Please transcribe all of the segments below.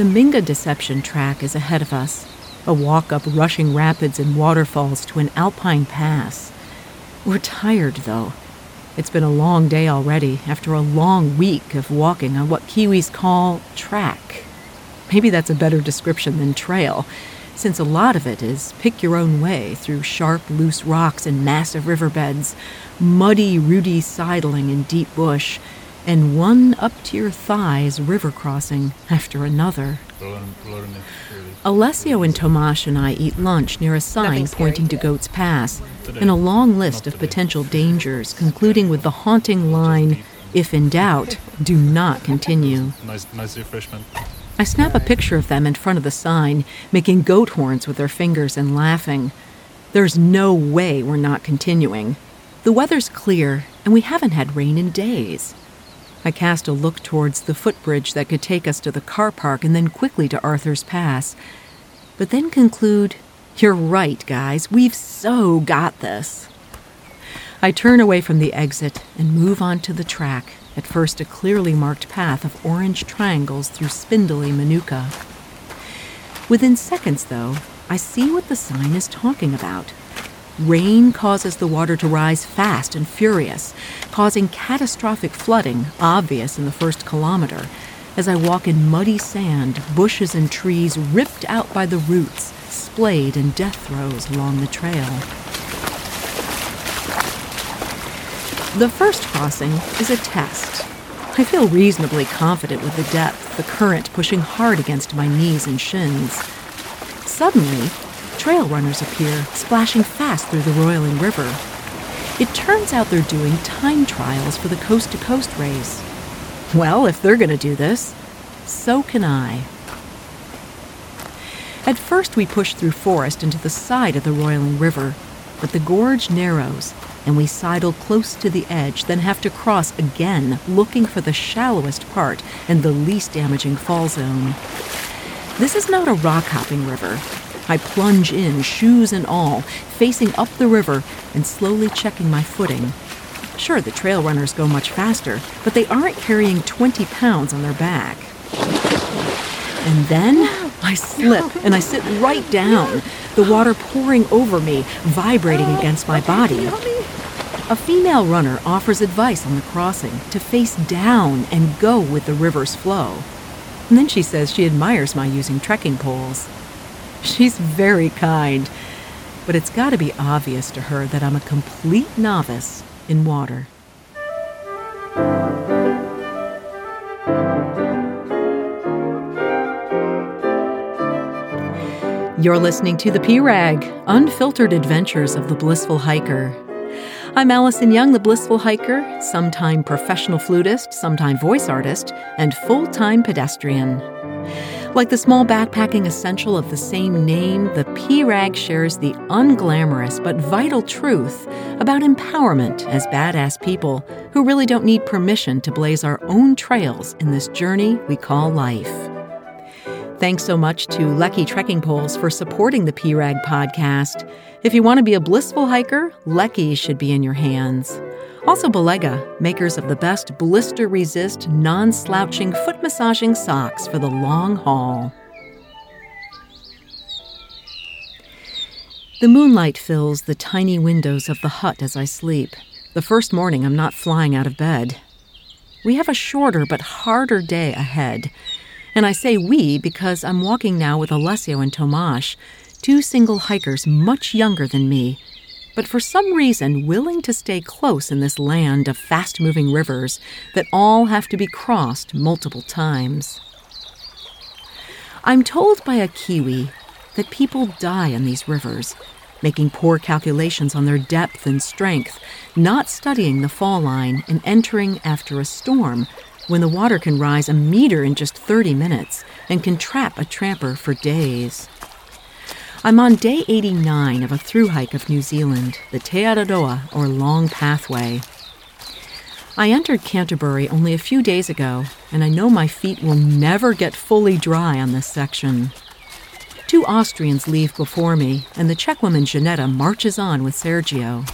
The Mingha Deception track is ahead of us, a walk up rushing rapids and waterfalls to an alpine pass. We're tired, though. It's been a long day already, after a long week of walking on what Kiwis call track. Maybe that's a better description than trail, since a lot of it is pick your own way through sharp, loose rocks and massive riverbeds, muddy, rooty sidling in deep bush, and one up to your thighs river crossing after another. Alessio and Tomaš and I eat lunch near a sign pointing to Goats Pass and a long list of potential dangers, concluding with the haunting line if in doubt, do not continue. Nice, nice refreshment. I snap a picture of them in front of the sign, making goat horns with their fingers and laughing. There's no way we're not continuing. The weather's clear, and we haven't had rain in days. I cast a look towards the footbridge that could take us to the car park and then quickly to Arthur's Pass, but then conclude, You're right, guys, we've so got this. I turn away from the exit and move on to the track, at first a clearly marked path of orange triangles through spindly manuka. Within seconds, though, I see what the sign is talking about. Rain causes the water to rise fast and furious, causing catastrophic flooding, obvious in the first kilometer, as I walk in muddy sand, bushes and trees ripped out by the roots, splayed in death throes along the trail. The first crossing is a test. I feel reasonably confident with the depth, the current pushing hard against my knees and shins. Suddenly, trail runners appear, splashing fast through the roiling river. It turns out they're doing time trials for the coast to coast race. Well, if they're going to do this, so can I. At first, we push through forest into the side of the roiling river, but the gorge narrows, and we sidle close to the edge, then have to cross again, looking for the shallowest part and the least damaging fall zone. This is not a rock hopping river, I plunge in, shoes and all, facing up the river and slowly checking my footing. Sure, the trail runners go much faster, but they aren't carrying 20 pounds on their back. And then I slip and I sit right down, the water pouring over me, vibrating against my body. A female runner offers advice on the crossing to face down and go with the river's flow. And then she says she admires my using trekking poles. She's very kind, but it's got to be obvious to her that I'm a complete novice in water. You're listening to The P-Rag, Unfiltered Adventures of the Blissful Hiker. I'm Alison Young, the Blissful Hiker, sometime professional flutist, sometime voice artist, and full-time pedestrian. Like the small backpacking essential of the same name, the P Rag shares the unglamorous but vital truth about empowerment as badass people who really don't need permission to blaze our own trails in this journey we call life. Thanks so much to Leki Trekking Poles for supporting the P Rag podcast. If you want to be a blissful hiker, Leki should be in your hands. Also, Balega, makers of the best blister resist, non slouching foot massaging socks for the long haul. The moonlight fills the tiny windows of the hut as I sleep. The first morning, I'm not flying out of bed. We have a shorter but harder day ahead. And I say we because I'm walking now with Alessio and Tomaš, two single hikers much younger than me but for some reason willing to stay close in this land of fast moving rivers that all have to be crossed multiple times. I'm told by a Kiwi that people die on these rivers, making poor calculations on their depth and strength, not studying the fall line, and entering after a storm when the water can rise a meter in just 30 minutes and can trap a tramper for days. I'm on day 89 of a through hike of New Zealand, the Te Araroa, or Long Pathway. I entered Canterbury only a few days ago, and I know my feet will never get fully dry on this section. Two Austrians leave before me, and the Czech woman Janetta marches on with Sergio.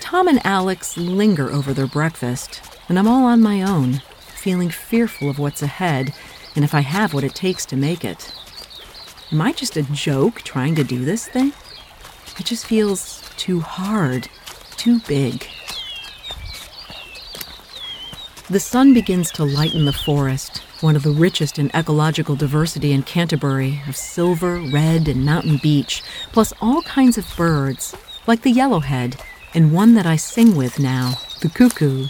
Tom and Alex linger over their breakfast, and I'm all on my own, feeling fearful of what's ahead and if I have what it takes to make it. Am I just a joke trying to do this thing? It just feels too hard, too big. The sun begins to lighten the forest, one of the richest in ecological diversity in Canterbury, of silver, red, and mountain beech, plus all kinds of birds, like the yellowhead, and one that I sing with now, the cuckoo.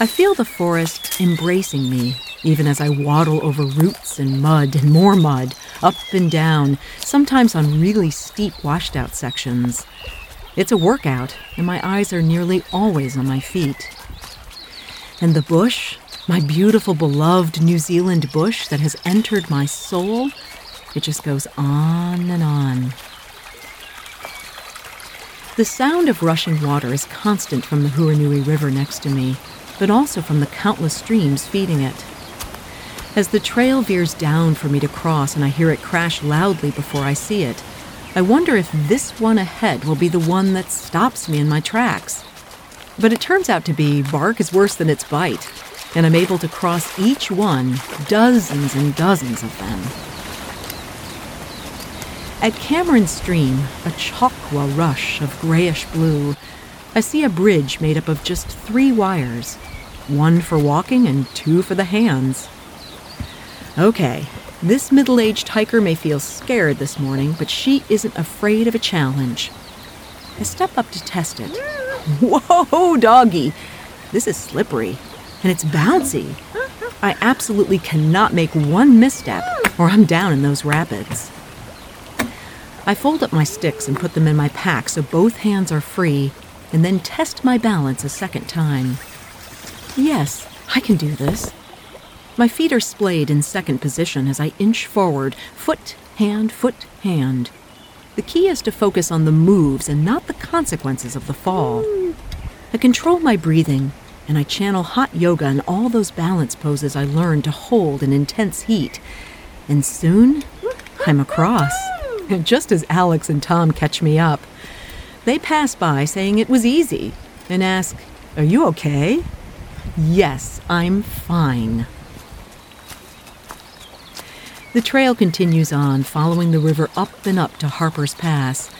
I feel the forest embracing me, even as I waddle over roots and mud and more mud, up and down, sometimes on really steep washed out sections. It's a workout, and my eyes are nearly always on my feet. And the bush, my beautiful, beloved New Zealand bush that has entered my soul, it just goes on and on. The sound of rushing water is constant from the Hurunui River next to me, but also from the countless streams feeding it. As the trail veers down for me to cross and I hear it crash loudly before I see it, I wonder if this one ahead will be the one that stops me in my tracks. But it turns out to be bark is worse than its bite, and I'm able to cross each one, dozens and dozens of them. At Cameron Stream, a Chokwa rush of grayish blue, I see a bridge made up of just three wires one for walking and two for the hands. Okay, this middle aged hiker may feel scared this morning, but she isn't afraid of a challenge. I step up to test it. Whoa, doggy! This is slippery, and it's bouncy. I absolutely cannot make one misstep, or I'm down in those rapids. I fold up my sticks and put them in my pack so both hands are free, and then test my balance a second time. Yes, I can do this. My feet are splayed in second position as I inch forward, foot, hand, foot, hand. The key is to focus on the moves and not the consequences of the fall. I control my breathing, and I channel hot yoga and all those balance poses I learned to hold in intense heat. And soon, I'm across, just as Alex and Tom catch me up. They pass by saying it was easy and ask, Are you okay? Yes, I'm fine. The trail continues on, following the river up and up to Harper's Pass.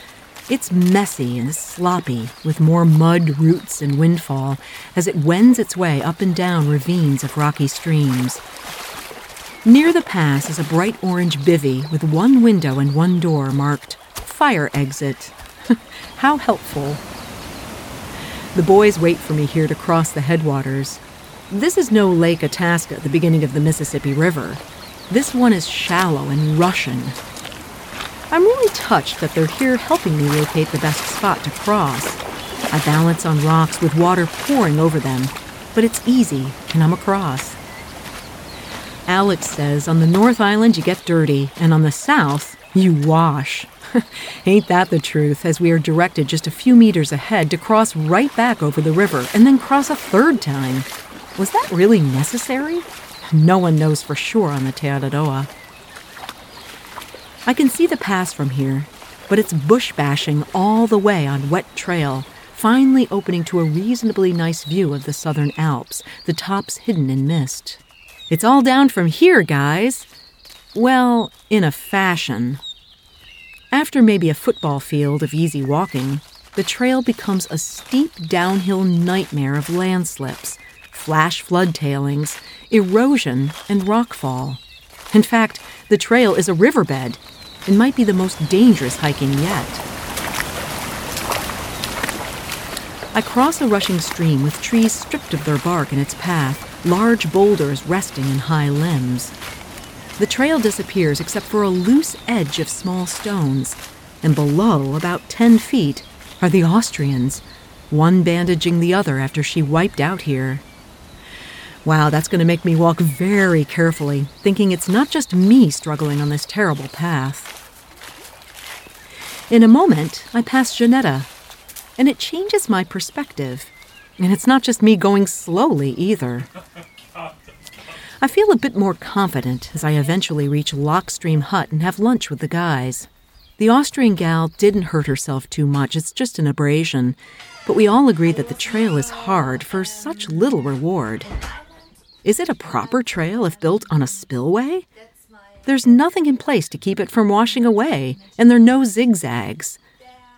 It's messy and sloppy, with more mud, roots, and windfall as it wends its way up and down ravines of rocky streams. Near the pass is a bright orange bivvy with one window and one door marked Fire Exit. How helpful. The boys wait for me here to cross the headwaters. This is no Lake Itasca the beginning of the Mississippi River. This one is shallow and Russian. I'm really touched that they're here helping me locate the best spot to cross. I balance on rocks with water pouring over them, but it's easy and I'm across. Alex says on the North Island you get dirty, and on the South you wash. Ain't that the truth, as we are directed just a few meters ahead to cross right back over the river and then cross a third time? Was that really necessary? No one knows for sure on the Te Araroa. I can see the pass from here, but it's bush bashing all the way on wet trail, finally opening to a reasonably nice view of the southern Alps, the tops hidden in mist. It's all down from here, guys. Well, in a fashion. After maybe a football field of easy walking, the trail becomes a steep downhill nightmare of landslips flash flood tailings, erosion, and rockfall. In fact, the trail is a riverbed and might be the most dangerous hiking yet. I cross a rushing stream with trees stripped of their bark in its path, large boulders resting in high limbs. The trail disappears except for a loose edge of small stones, and below, about 10 feet, are the Austrians, one bandaging the other after she wiped out here. Wow, that's going to make me walk very carefully, thinking it's not just me struggling on this terrible path. In a moment, I pass Janetta, and it changes my perspective. And it's not just me going slowly either. I feel a bit more confident as I eventually reach Locke Stream Hut and have lunch with the guys. The Austrian gal didn't hurt herself too much, it's just an abrasion, but we all agree that the trail is hard for such little reward. Is it a proper trail if built on a spillway? There's nothing in place to keep it from washing away, and there are no zigzags.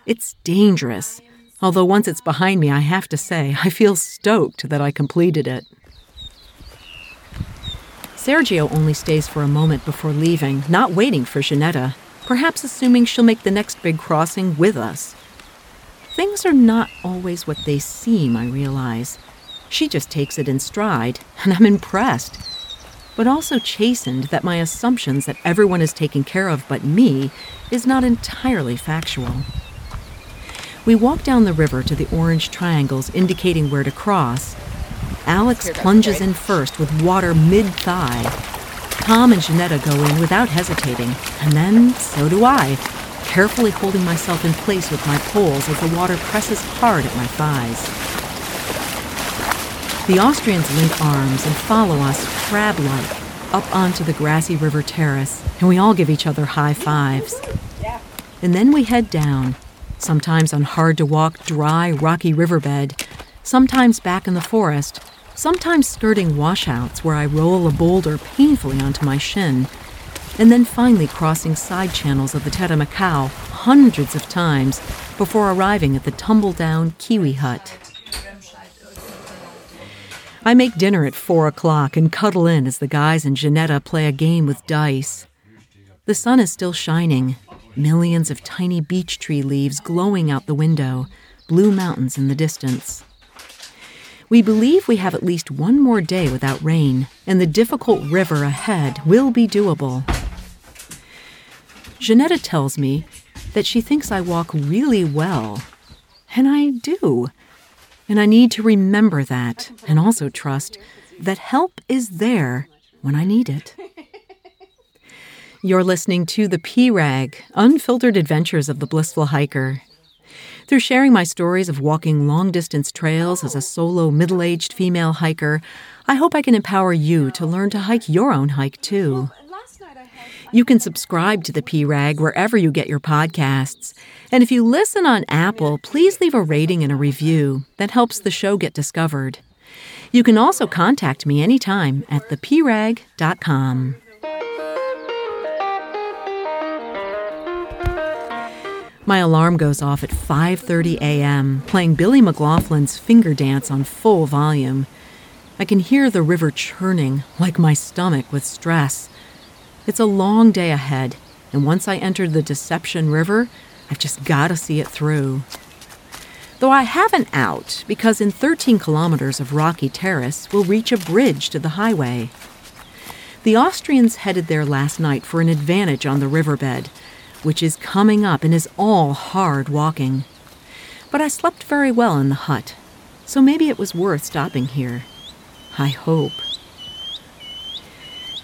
It's dangerous, although once it's behind me, I have to say, I feel stoked that I completed it. Sergio only stays for a moment before leaving, not waiting for Ginetta, perhaps assuming she'll make the next big crossing with us. Things are not always what they seem, I realize. She just takes it in stride, and I'm impressed. But also chastened that my assumptions that everyone is taken care of but me is not entirely factual. We walk down the river to the orange triangles indicating where to cross. Alex plunges in first with water mid thigh. Tom and Ginetta go in without hesitating, and then so do I, carefully holding myself in place with my poles as the water presses hard at my thighs. The Austrians link arms and follow us crab like up onto the grassy river terrace, and we all give each other high fives. And then we head down, sometimes on hard to walk, dry, rocky riverbed, sometimes back in the forest, sometimes skirting washouts where I roll a boulder painfully onto my shin, and then finally crossing side channels of the Taramakau hundreds of times before arriving at the tumble down Kiwi hut. I make dinner at four o'clock and cuddle in as the guys and Ginetta play a game with dice. The sun is still shining, millions of tiny beech tree leaves glowing out the window, blue mountains in the distance. We believe we have at least one more day without rain, and the difficult river ahead will be doable. Ginetta tells me that she thinks I walk really well, and I do. And I need to remember that and also trust that help is there when I need it. You're listening to The P Rag Unfiltered Adventures of the Blissful Hiker. Through sharing my stories of walking long distance trails as a solo middle aged female hiker, I hope I can empower you to learn to hike your own hike too. You can subscribe to the P Rag wherever you get your podcasts. And if you listen on Apple, please leave a rating and a review. That helps the show get discovered. You can also contact me anytime at theprag.com. My alarm goes off at 5:30 a.m., playing Billy McLaughlin's Finger Dance on full volume. I can hear the river churning, like my stomach with stress. It's a long day ahead, and once I enter the Deception River, I've just got to see it through. Though I have an out, because in 13 kilometers of rocky terrace, we'll reach a bridge to the highway. The Austrians headed there last night for an advantage on the riverbed, which is coming up and is all hard walking. But I slept very well in the hut, so maybe it was worth stopping here. I hope.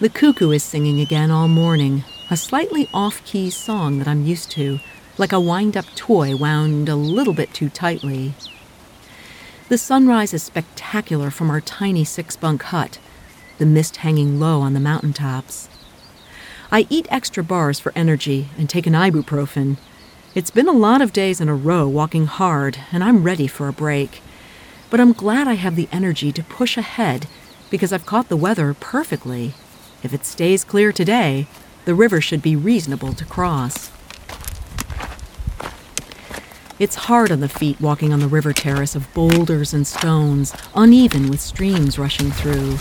The cuckoo is singing again all morning, a slightly off key song that I'm used to, like a wind up toy wound a little bit too tightly. The sunrise is spectacular from our tiny six bunk hut, the mist hanging low on the mountain tops. I eat extra bars for energy and take an ibuprofen. It's been a lot of days in a row walking hard, and I'm ready for a break. But I'm glad I have the energy to push ahead because I've caught the weather perfectly. If it stays clear today, the river should be reasonable to cross. It's hard on the feet walking on the river terrace of boulders and stones, uneven with streams rushing through.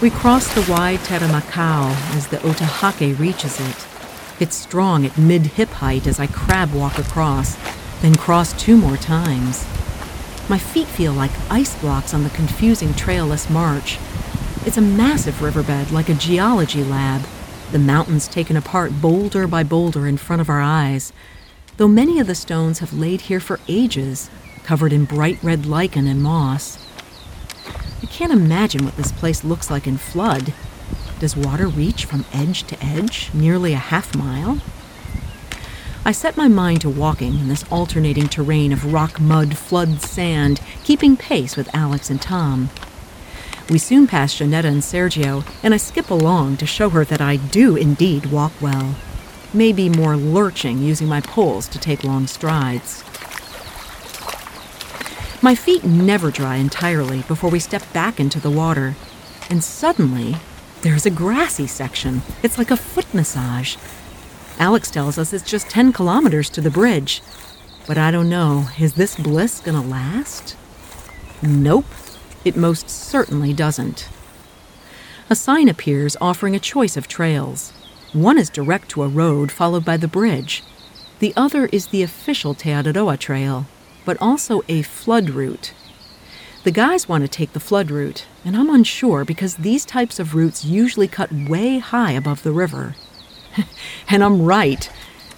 We cross the wide Taramakau as the Otehake reaches it. It's strong at mid hip height as I crab walk across, then cross two more times. My feet feel like ice blocks on the confusing trailless march. It's a massive riverbed like a geology lab, the mountains taken apart boulder by boulder in front of our eyes, though many of the stones have laid here for ages, covered in bright red lichen and moss. I can't imagine what this place looks like in flood. Does water reach from edge to edge, nearly a half mile? I set my mind to walking in this alternating terrain of rock, mud, flood, sand, keeping pace with Alex and Tom. We soon pass Janetta and Sergio, and I skip along to show her that I do indeed walk well. Maybe more lurching using my poles to take long strides. My feet never dry entirely before we step back into the water. And suddenly, there's a grassy section. It's like a foot massage. Alex tells us it's just 10 kilometers to the bridge. But I don't know, is this bliss gonna last? Nope, it most certainly doesn't. A sign appears offering a choice of trails. One is direct to a road followed by the bridge. The other is the official Te Araroa Trail, but also a flood route. The guys want to take the flood route, and I'm unsure because these types of routes usually cut way high above the river. and I'm right.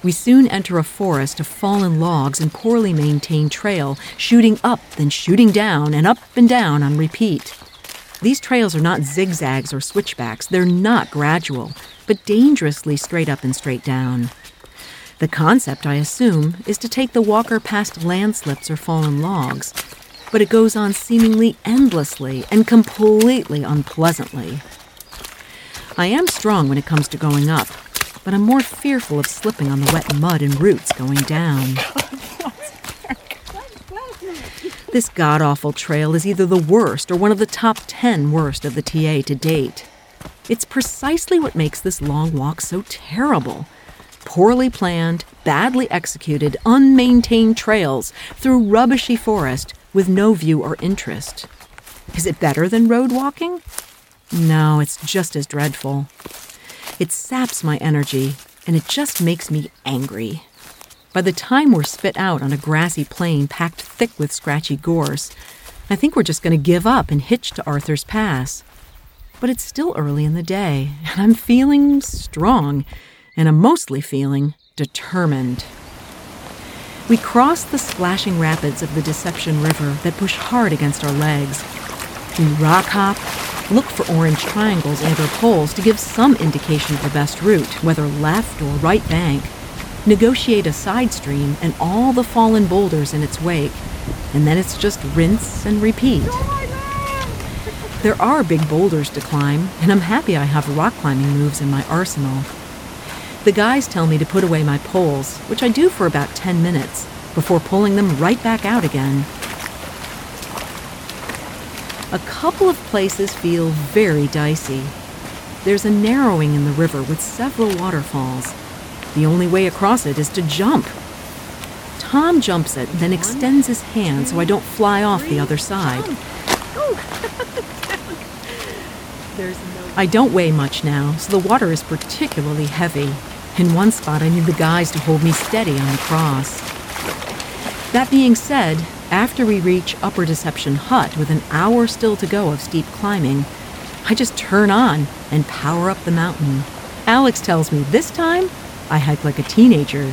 We soon enter a forest of fallen logs and poorly maintained trail, shooting up, then shooting down, and up and down on repeat. These trails are not zigzags or switchbacks, they're not gradual, but dangerously straight up and straight down. The concept, I assume, is to take the walker past landslips or fallen logs, but it goes on seemingly endlessly and completely unpleasantly. I am strong when it comes to going up, but I'm more fearful of slipping on the wet mud and roots going down. This god awful trail is either the worst or one of the top 10 worst of the TA to date. It's precisely what makes this long walk so terrible. Poorly planned, badly executed, unmaintained trails through rubbishy forest with no view or interest. Is it better than road walking? No, it's just as dreadful. It saps my energy, and it just makes me angry. By the time we're spit out on a grassy plain packed thick with scratchy gorse, I think we're just going to give up and hitch to Arthur's Pass. But it's still early in the day, and I'm feeling strong, and I'm mostly feeling determined. We cross the splashing rapids of the Deception River that push hard against our legs. We rock hop, look for orange triangles and or poles to give some indication of the best route, whether left or right bank, negotiate a side stream and all the fallen boulders in its wake, and then it's just rinse and repeat. Oh there are big boulders to climb, and I'm happy I have rock climbing moves in my arsenal. The guys tell me to put away my poles, which I do for about 10 minutes, before pulling them right back out again. A couple of places feel very dicey. There's a narrowing in the river with several waterfalls. The only way across it is to jump. Tom jumps it, then extends his hand so I don't fly off the other side. I don't weigh much now, so the water is particularly heavy. In one spot, I need the guys to hold me steady on the cross. That being said, after we reach Upper Deception Hut with an hour still to go of steep climbing, I just turn on and power up the mountain. Alex tells me this time I hike like a teenager.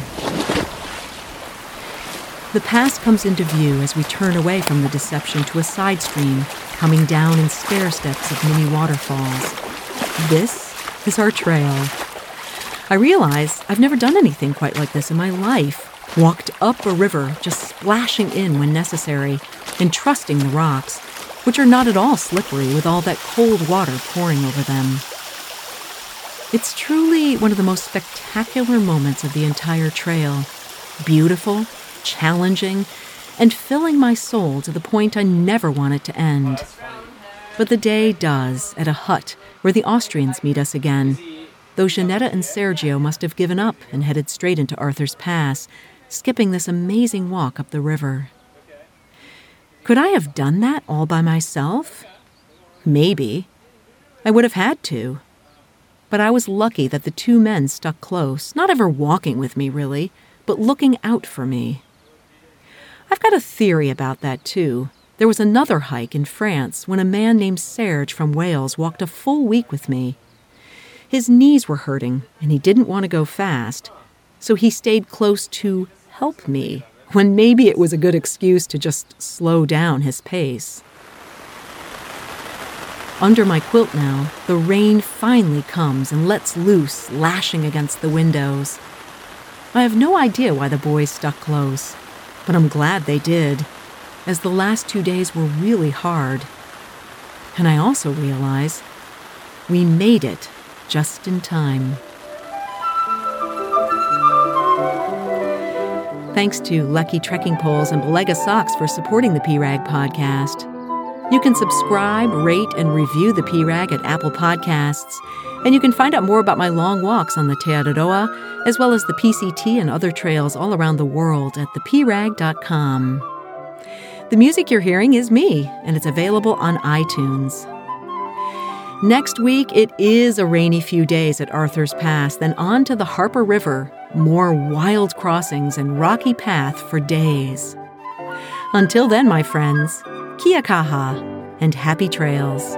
The pass comes into view as we turn away from the deception to a side stream, coming down in stair steps of mini waterfalls. This is our trail. I realize I've never done anything quite like this in my life. Walked up a river, just splashing in when necessary, and trusting the rocks, which are not at all slippery with all that cold water pouring over them. It's truly one of the most spectacular moments of the entire trail. Beautiful, challenging, and filling my soul to the point I never want it to end. But the day does at a hut where the Austrians meet us again though Janetta and Sergio must have given up and headed straight into Arthur's Pass, skipping this amazing walk up the river. Could I have done that all by myself? Maybe. I would have had to. But I was lucky that the two men stuck close, not ever walking with me, really, but looking out for me. I've got a theory about that, too. There was another hike in France when a man named Serge from Wales walked a full week with me. His knees were hurting, and he didn't want to go fast, so he stayed close to help me, when maybe it was a good excuse to just slow down his pace. Under my quilt now, the rain finally comes and lets loose, lashing against the windows. I have no idea why the boys stuck close, but I'm glad they did, as the last two days were really hard. And I also realize we made it just in time. Thanks to Leki Trekking Poles and Balega Socks for supporting the PRAG podcast. You can subscribe, rate, and review the PRAG at Apple Podcasts, and you can find out more about my long walks on the Te Araroa, as well as the PCT and other trails all around the world at theprag.com. The music you're hearing is me, and it's available on iTunes. Next week, it is a rainy few days at Arthur's Pass, then on to the Harper River. More wild crossings and rocky path for days. Until then, my friends, kia kaha and happy trails.